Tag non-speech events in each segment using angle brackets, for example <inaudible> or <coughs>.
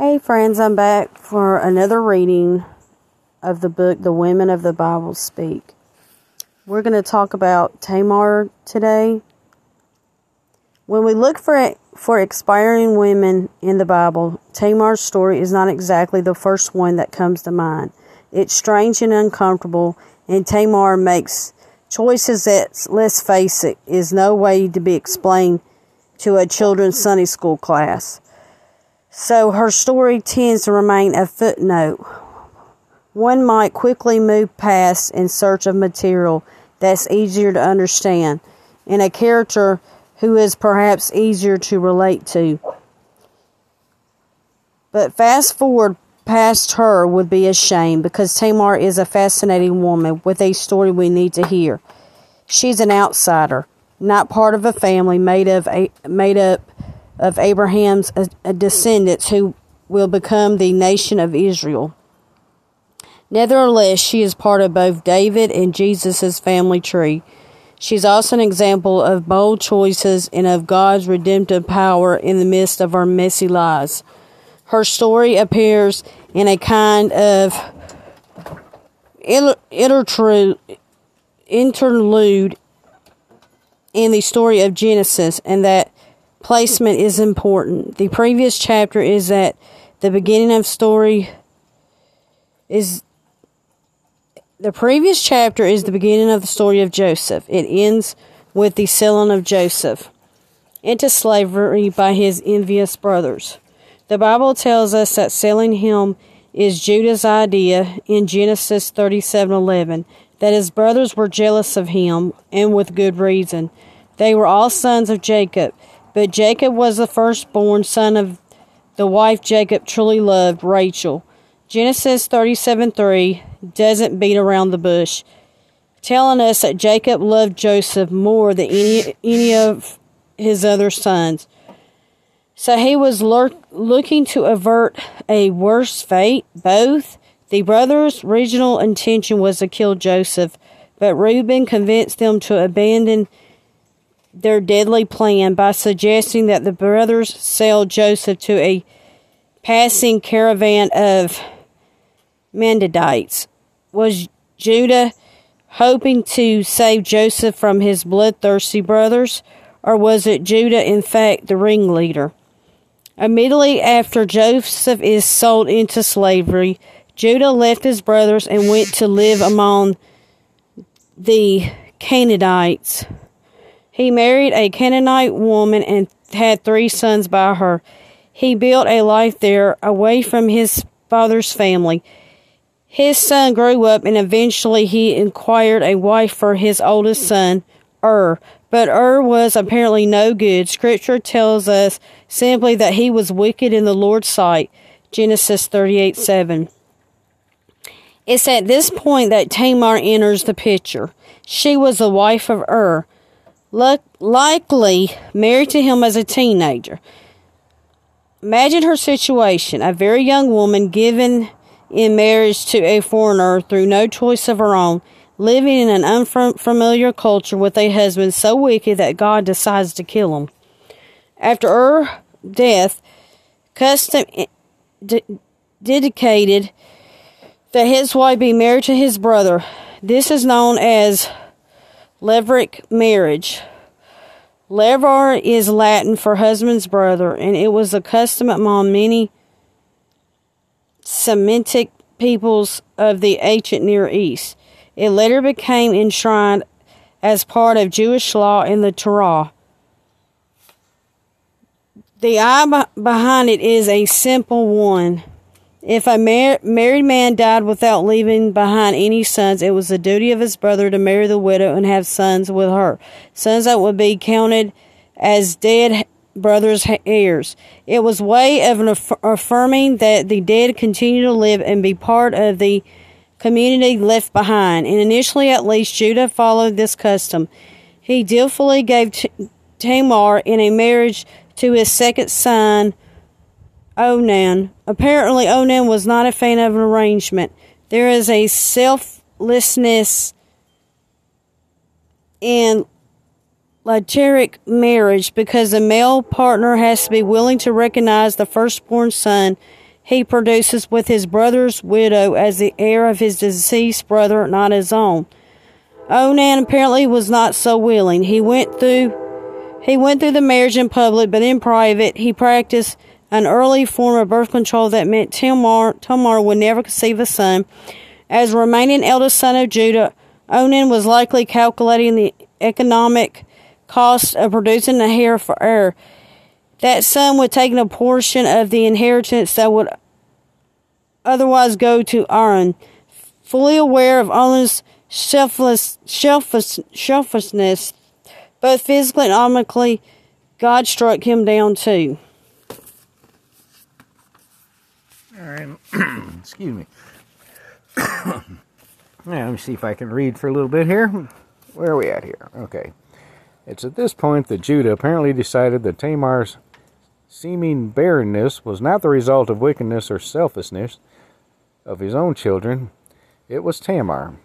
Hey, friends, I'm back for another reading of the book The Women of the Bible Speak. We're going to talk about Tamar today. When we look for for expiring women in the Bible, Tamar's story is not exactly the first one that comes to mind. It's strange and uncomfortable, and Tamar makes choices that, let's face it, is no way to be explained to a children's Sunday school class. So her story tends to remain a footnote. One might quickly move past in search of material that's easier to understand and a character who is perhaps easier to relate to. But fast forward past her would be a shame because Tamar is a fascinating woman with a story we need to hear. She's an outsider, not part of a family made of a, made up of Abraham's uh, descendants who will become the nation of Israel. Nevertheless, she is part of both David and Jesus' family tree. She's also an example of bold choices and of God's redemptive power in the midst of our messy lives. Her story appears in a kind of interlude in the story of Genesis, and that placement is important. The previous chapter is at the beginning of story is the previous chapter is the beginning of the story of Joseph. It ends with the selling of Joseph into slavery by his envious brothers. The Bible tells us that selling him is Judah's idea in Genesis 37:11 that his brothers were jealous of him and with good reason. They were all sons of Jacob, but Jacob was the firstborn son of the wife Jacob truly loved, Rachel. Genesis 37:3 doesn't beat around the bush, telling us that Jacob loved Joseph more than any any of his other sons. So he was lur- looking to avert a worse fate. Both the brothers' original intention was to kill Joseph, but Reuben convinced them to abandon their deadly plan by suggesting that the brothers sell Joseph to a passing caravan of Midianites. Was Judah hoping to save Joseph from his bloodthirsty brothers, or was it Judah, in fact, the ringleader? Immediately after Joseph is sold into slavery, Judah left his brothers and went to live among the Canaanites. He married a Canaanite woman and had three sons by her. He built a life there away from his father's family. His son grew up and eventually he inquired a wife for his oldest son, Ur. But Ur was apparently no good. Scripture tells us simply that he was wicked in the Lord's sight. Genesis 38 7. It's at this point that Tamar enters the picture. She was the wife of Ur likely married to him as a teenager. Imagine her situation a very young woman given in marriage to a foreigner through no choice of her own, living in an unfamiliar culture with a husband so wicked that God decides to kill him. After her death, custom dedicated that his wife be married to his brother. This is known as Levirate marriage. Levir is Latin for husband's brother, and it was a custom among many Semitic peoples of the ancient Near East. It later became enshrined as part of Jewish law in the Torah. The eye behind it is a simple one. If a mar- married man died without leaving behind any sons, it was the duty of his brother to marry the widow and have sons with her, sons that would be counted as dead brothers' heirs. It was way of aff- affirming that the dead continue to live and be part of the community left behind. And initially, at least, Judah followed this custom. He dutifully gave T- Tamar in a marriage to his second son. Onan. Apparently, Onan was not a fan of an arrangement. There is a selflessness in Lateric marriage because the male partner has to be willing to recognize the firstborn son he produces with his brother's widow as the heir of his deceased brother, not his own. Onan apparently was not so willing. He went through he went through the marriage in public, but in private he practiced an early form of birth control that meant Tamar, Tamar would never conceive a son. As remaining eldest son of Judah, Onan was likely calculating the economic cost of producing a heir for heir. That son would take a portion of the inheritance that would otherwise go to Aaron. Fully aware of Onan's selfless, selfish, selfishness, both physically and economically, God struck him down too. All right, <coughs> excuse me. <coughs> now, let me see if I can read for a little bit here. Where are we at here? Okay. It's at this point that Judah apparently decided that Tamar's seeming barrenness was not the result of wickedness or selfishness of his own children. It was Tamar.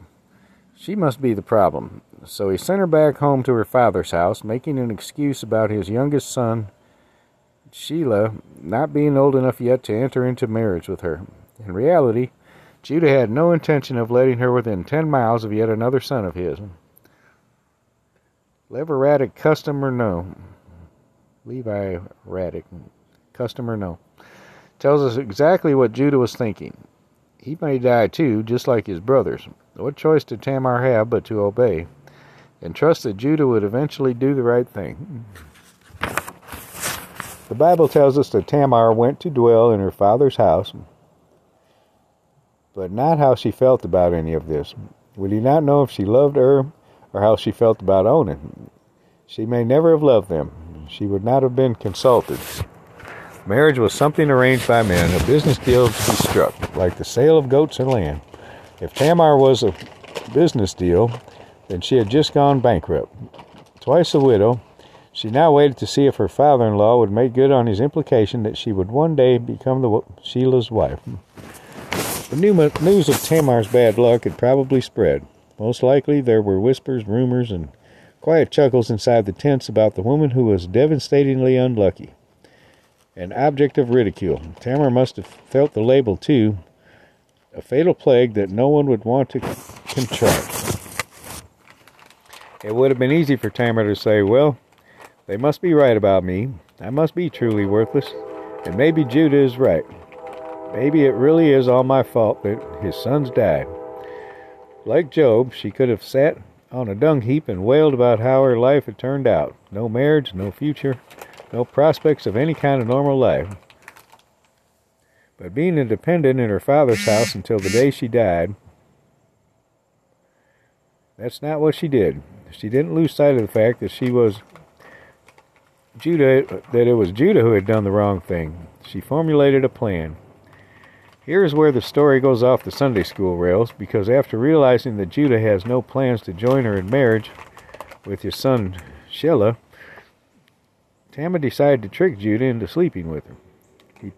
She must be the problem. So he sent her back home to her father's house, making an excuse about his youngest son, Shelah, not being old enough yet to enter into marriage with her. In reality, Judah had no intention of letting her within ten miles of yet another son of his. Lever Raddick, custom or no? Levi Raddick, custom or no? Tells us exactly what Judah was thinking. He may die too, just like his brothers. What choice did Tamar have but to obey and trust that Judah would eventually do the right thing? The Bible tells us that Tamar went to dwell in her father's house but not how she felt about any of this. Would he not know if she loved her or how she felt about Onan? She may never have loved them. She would not have been consulted. Marriage was something arranged by men, a business deal to be struck, like the sale of goats and land. If Tamar was a business deal, then she had just gone bankrupt. Twice a widow, she now waited to see if her father in law would make good on his implication that she would one day become the Shelah's wife. The news of Tamar's bad luck had probably spread. Most likely there were whispers, rumors, and quiet chuckles inside the tents about the woman who was devastatingly unlucky. An object of ridicule. Tamar must have felt the label too. A fatal plague that no one would want to contract. It would have been easy for Tamar to say, Well, they must be right about me. I must be truly worthless. And maybe Judah is right. Maybe it really is all my fault that his sons died. Like Job, she could have sat on a dung heap and wailed about how her life had turned out. No marriage, no future, no prospects of any kind of normal life. But being independent in her father's house until the day she died, that's not what she did. She didn't lose sight of the fact that she was Judah, that it was Judah who had done the wrong thing. She formulated a plan. Here's where the story goes off the Sunday school rails because after realizing that Judah has no plans to join her in marriage with his son Shelah, Tamar decided to trick Judah into sleeping with her. He,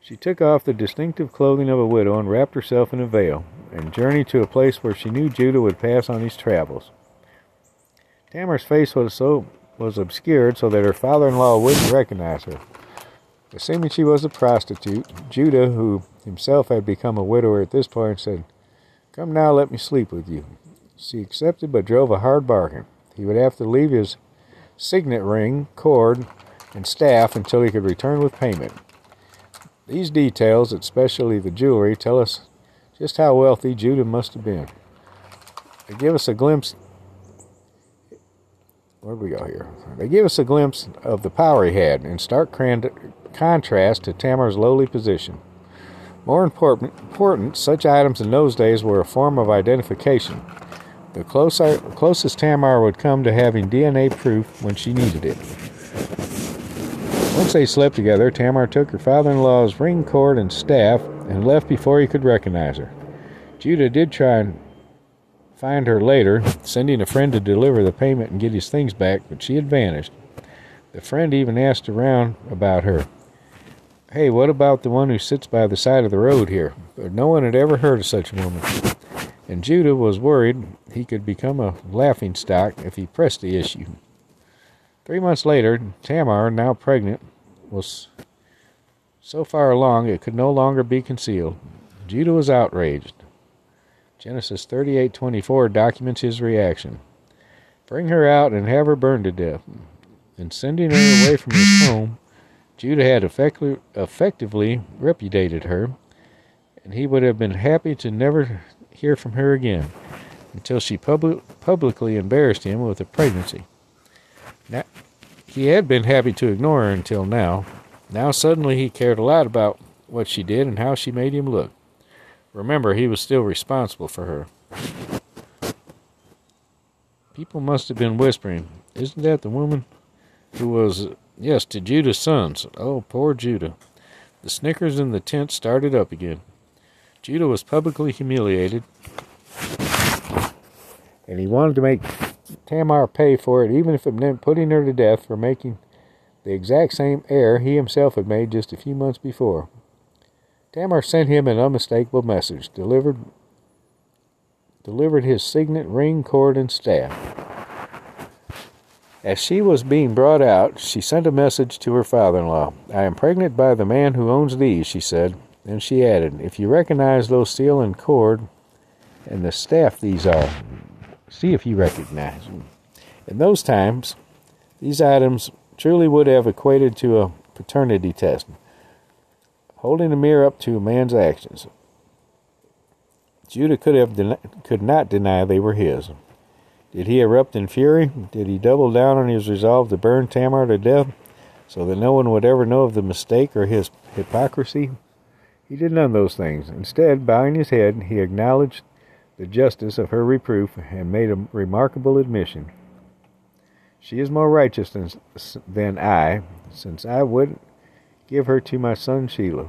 she took off the distinctive clothing of a widow and wrapped herself in a veil and journeyed to a place where she knew Judah would pass on his travels. Tamar's face was so was obscured so that her father-in-law wouldn't recognize her. Assuming she was a prostitute, Judah, who himself had become a widower at this point, said, Come now, let me sleep with you. She accepted but drove a hard bargain. He would have to leave his signet ring, cord, and staff until he could return with payment. These details, especially the jewelry, tell us just how wealthy Judah must have been. They give us a glimpse. Where do we go here? They give us a glimpse of the power he had in stark contrast to Tamar's lowly position. More important, important, such items in those days were a form of identification. The closer, closest Tamar would come to having DNA proof when she needed it. Once they slept together, Tamar took her father in law's ring cord and staff and left before he could recognize her. Judah did try and find her later, sending a friend to deliver the payment and get his things back, but she had vanished. The friend even asked around about her. Hey, what about the one who sits by the side of the road here? But no one had ever heard of such a woman. And Judah was worried he could become a laughing stock if he pressed the issue. Three months later, Tamar, now pregnant, was So far along it could no longer be concealed. Judah was outraged. Genesis 38:24 documents his reaction. Bring her out and have her burned to death. In sending her away from his <laughs> home, Judah had effectively, effectively repudiated her, and he would have been happy to never hear from her again until she public, publicly embarrassed him with a pregnancy. Now, he had been happy to ignore her until now. Now suddenly he cared a lot about what she did and how she made him look. Remember, he was still responsible for her. People must have been whispering, Isn't that the woman who was, yes, to Judah's sons? Oh, poor Judah. The snickers in the tent started up again. Judah was publicly humiliated, and he wanted to make Tamar pay for it, even if it meant putting her to death for making the exact same error he himself had made just a few months before. Tamar sent him an unmistakable message, delivered delivered his signet ring, cord, and staff. As she was being brought out, she sent a message to her father-in-law. I am pregnant by the man who owns these, she said. Then she added, If you recognize those seal and cord and the staff these are, see if you recognize them. In those times, these items truly would have equated to a paternity test, holding a mirror up to a man's actions. Judah could have den- could not deny they were his. Did he erupt in fury? Did he double down on his resolve to burn Tamar to death so that no one would ever know of the mistake or his hypocrisy? He did none of those things. Instead, bowing his head, he acknowledged the justice of her reproof and made a remarkable admission. She is more righteous than, than I, since I would give her to my son Shelah.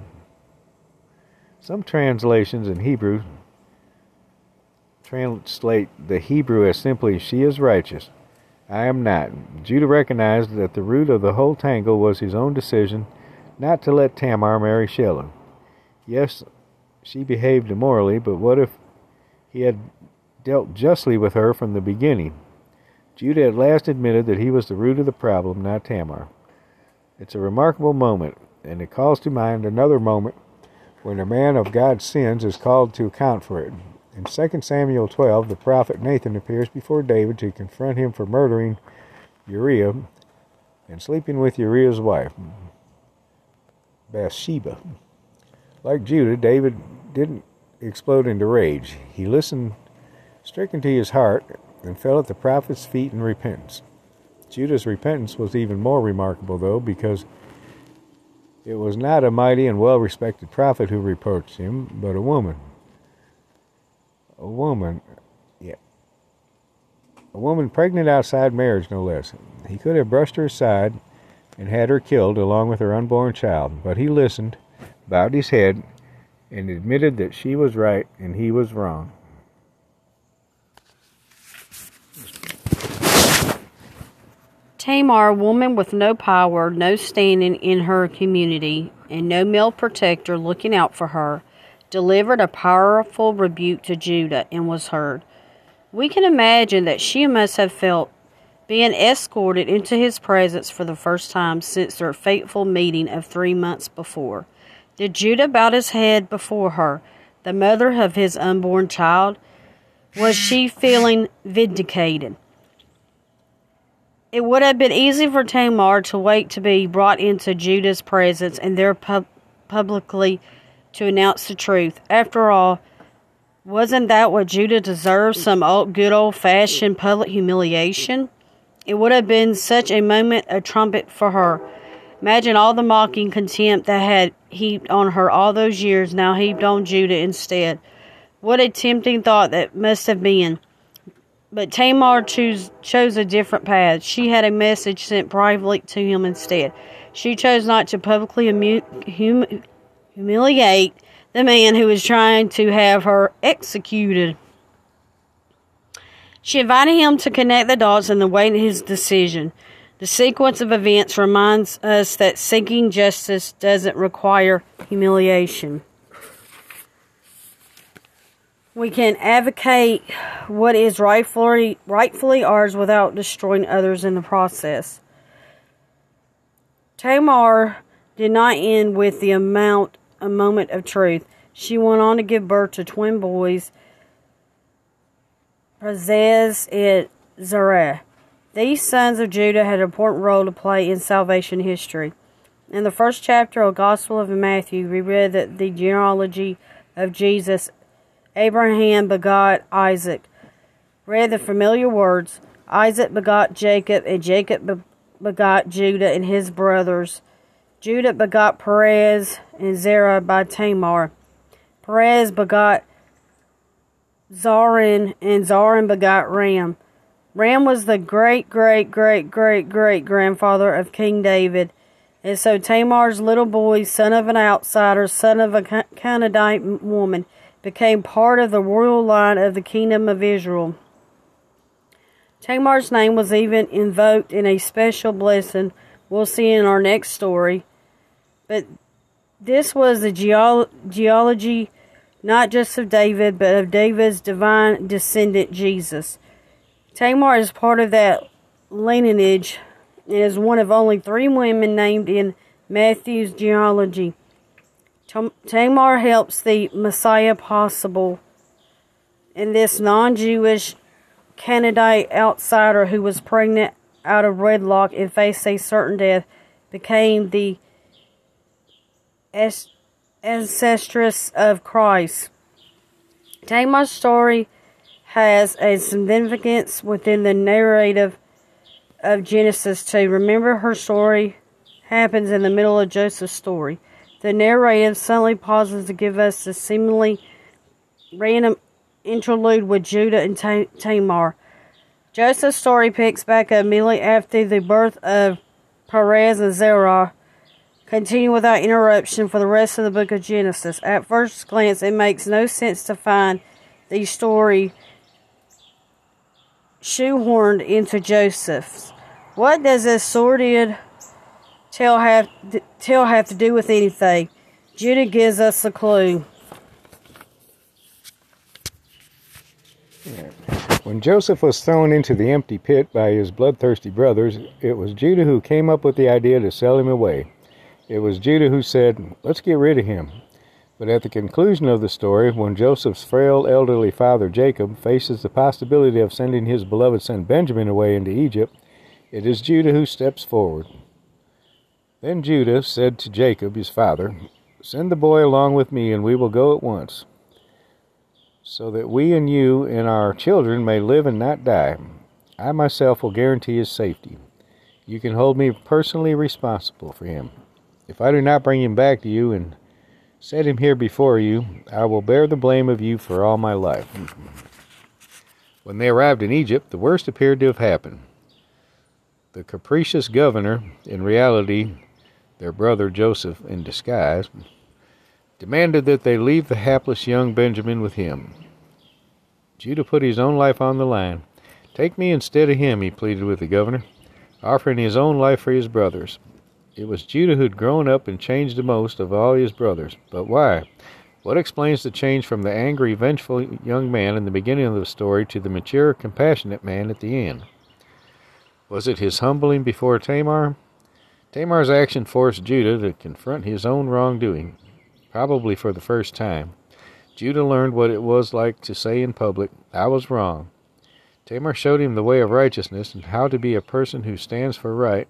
Some translations in Hebrew translate the Hebrew as simply, She is righteous. I am not. Judah recognized that the root of the whole tangle was his own decision not to let Tamar marry Shelah. Yes, she behaved immorally, but what if he had dealt justly with her from the beginning. Judah at last admitted that he was the root of the problem, not Tamar. It's a remarkable moment, and it calls to mind another moment when a man of God sins is called to account for it. In 2 Samuel 12, the prophet Nathan appears before David to confront him for murdering Uriah and sleeping with Uriah's wife, Bathsheba. Like Judah, David didn't explode into rage. He listened, stricken to his heart, and fell at the prophet's feet in repentance. Judah's repentance was even more remarkable, though, because it was not a mighty and well respected prophet who reproached him, but a woman. A woman, yeah. A woman pregnant outside marriage, no less. He could have brushed her aside and had her killed along with her unborn child, but he listened, bowed his head, and admitted that she was right and he was wrong. Tamar, a woman with no power, no standing in her community, and no male protector looking out for her, delivered a powerful rebuke to Judah and was heard. We can imagine that she must have felt being escorted into his presence for the first time since their fateful meeting of three months before. Did Judah bow his head before her, the mother of his unborn child? Was she feeling vindicated? It would have been easy for Tamar to wait to be brought into Judah's presence and there pub- publicly to announce the truth. After all, wasn't that what Judah deserved? Some old, good old fashioned public humiliation? It would have been such a moment of trumpet for her. Imagine all the mocking contempt that had heaped on her all those years now heaped on Judah instead. What a tempting thought that must have been. But Tamar choose, chose a different path. She had a message sent privately to him instead. She chose not to publicly hum, humiliate the man who was trying to have her executed. She invited him to connect the dots and await his decision. The sequence of events reminds us that seeking justice doesn't require humiliation. We can advocate what is rightfully, rightfully ours without destroying others in the process. Tamar did not end with the amount a moment of truth. She went on to give birth to twin boys, Perez and Zerah. These sons of Judah had an important role to play in salvation history. In the first chapter of the Gospel of Matthew, we read that the genealogy of Jesus, Abraham begot Isaac. Read the familiar words Isaac begot Jacob, and Jacob begot Judah and his brothers. Judah begot Perez and Zerah by Tamar. Perez begot Hezron, and Hezron begot Ram. Ram was the great, great, great, great, great grandfather of King David. And so Tamar's little boy, son of an outsider, son of a Canaanite woman, became part of the royal line of the kingdom of Israel. Tamar's name was even invoked in a special blessing we'll see in our next story. But this was the geolo- geology not just of David, but of David's divine descendant Jesus. Tamar is part of that lineage and is one of only three women named in Matthew's genealogy. Tamar helps the Messiah possible, and this non Jewish Canaanite outsider who was pregnant out of wedlock and faced a certain death became the ancestress of Christ. Tamar's story has a significance within the narrative of Genesis 2. Remember, her story happens in the middle of Joseph's story. The narrative suddenly pauses to give us a seemingly random interlude with Judah and Tamar. Joseph's story picks back up immediately after the birth of Perez and Zerah, continue without interruption for the rest of the book of Genesis. At first glance, it makes no sense to find the story shoehorned into Joseph's. What does this sordid tale have, tale have to do with anything? Judah gives us a clue. When Joseph was thrown into the empty pit by his bloodthirsty brothers, it was Judah who came up with the idea to sell him away. It was Judah who said, Let's get rid of him. But at the conclusion of the story, when Joseph's frail elderly father Jacob faces the possibility of sending his beloved son Benjamin away into Egypt, it is Judah who steps forward. Then Judah said to Jacob, his father, Send the boy along with me, and we will go at once, so that we and you and our children may live and not die. I myself will guarantee his safety. You can hold me personally responsible for him. If I do not bring him back to you and set him here before you, I will bear the blame of you for all my life. When they arrived in Egypt, the worst appeared to have happened. The capricious governor, in reality their brother Joseph in disguise, demanded that they leave the hapless young Benjamin with him. Judah put his own life on the line. Take me instead of him, he pleaded with the governor, offering his own life for his brother's. It was Judah who'd grown up and changed the most of all his brothers. But why? What explains the change from the angry, vengeful young man in the beginning of the story to the mature, compassionate man at the end? Was it his humbling before Tamar? Tamar's action forced Judah to confront his own wrongdoing, probably for the first time. Judah learned what it was like to say in public, I was wrong. Tamar showed him the way of righteousness and how to be a person who stands for right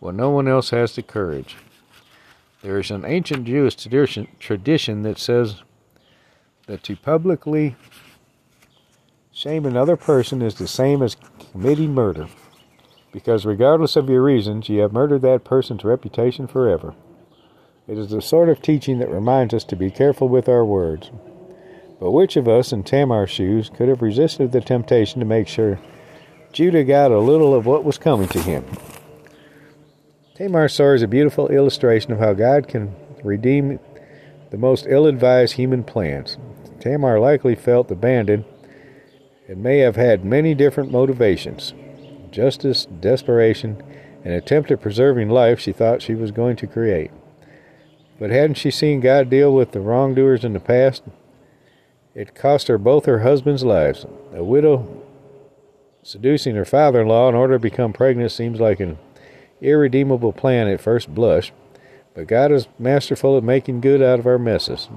when no one else has the courage. There is an ancient Jewish tradition, tradition that says that to publicly shame another person is the same as committing murder, because regardless of your reasons, you have murdered that person's reputation forever. It is the sort of teaching that reminds us to be careful with our words. But which of us in Tamar's shoes could have resisted the temptation to make sure Judah got a little of what was coming to him? Tamar's story is a beautiful illustration of how God can redeem the most ill advised human plans. Tamar likely felt abandoned and may have had many different motivations justice, desperation, an attempt at preserving life she thought she was going to create. But hadn't she seen God deal with the wrongdoers in the past? It cost her both her husband's lives. A widow seducing her father in law in order to become pregnant seems like an irredeemable plan at first blush, But God is masterful at making good out of our messes.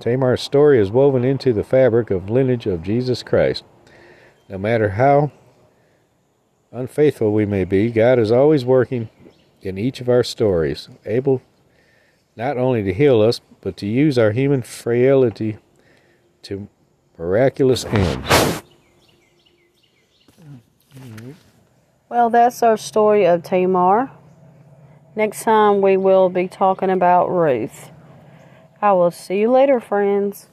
Tamar's story is woven into the fabric of lineage of Jesus Christ. No matter how unfaithful we may be, God is always working in each of our stories, able not only to heal us, but to use our human frailty to miraculous ends. Well, that's our story of Tamar. Next time we will be talking about Ruth. I will see you later, friends.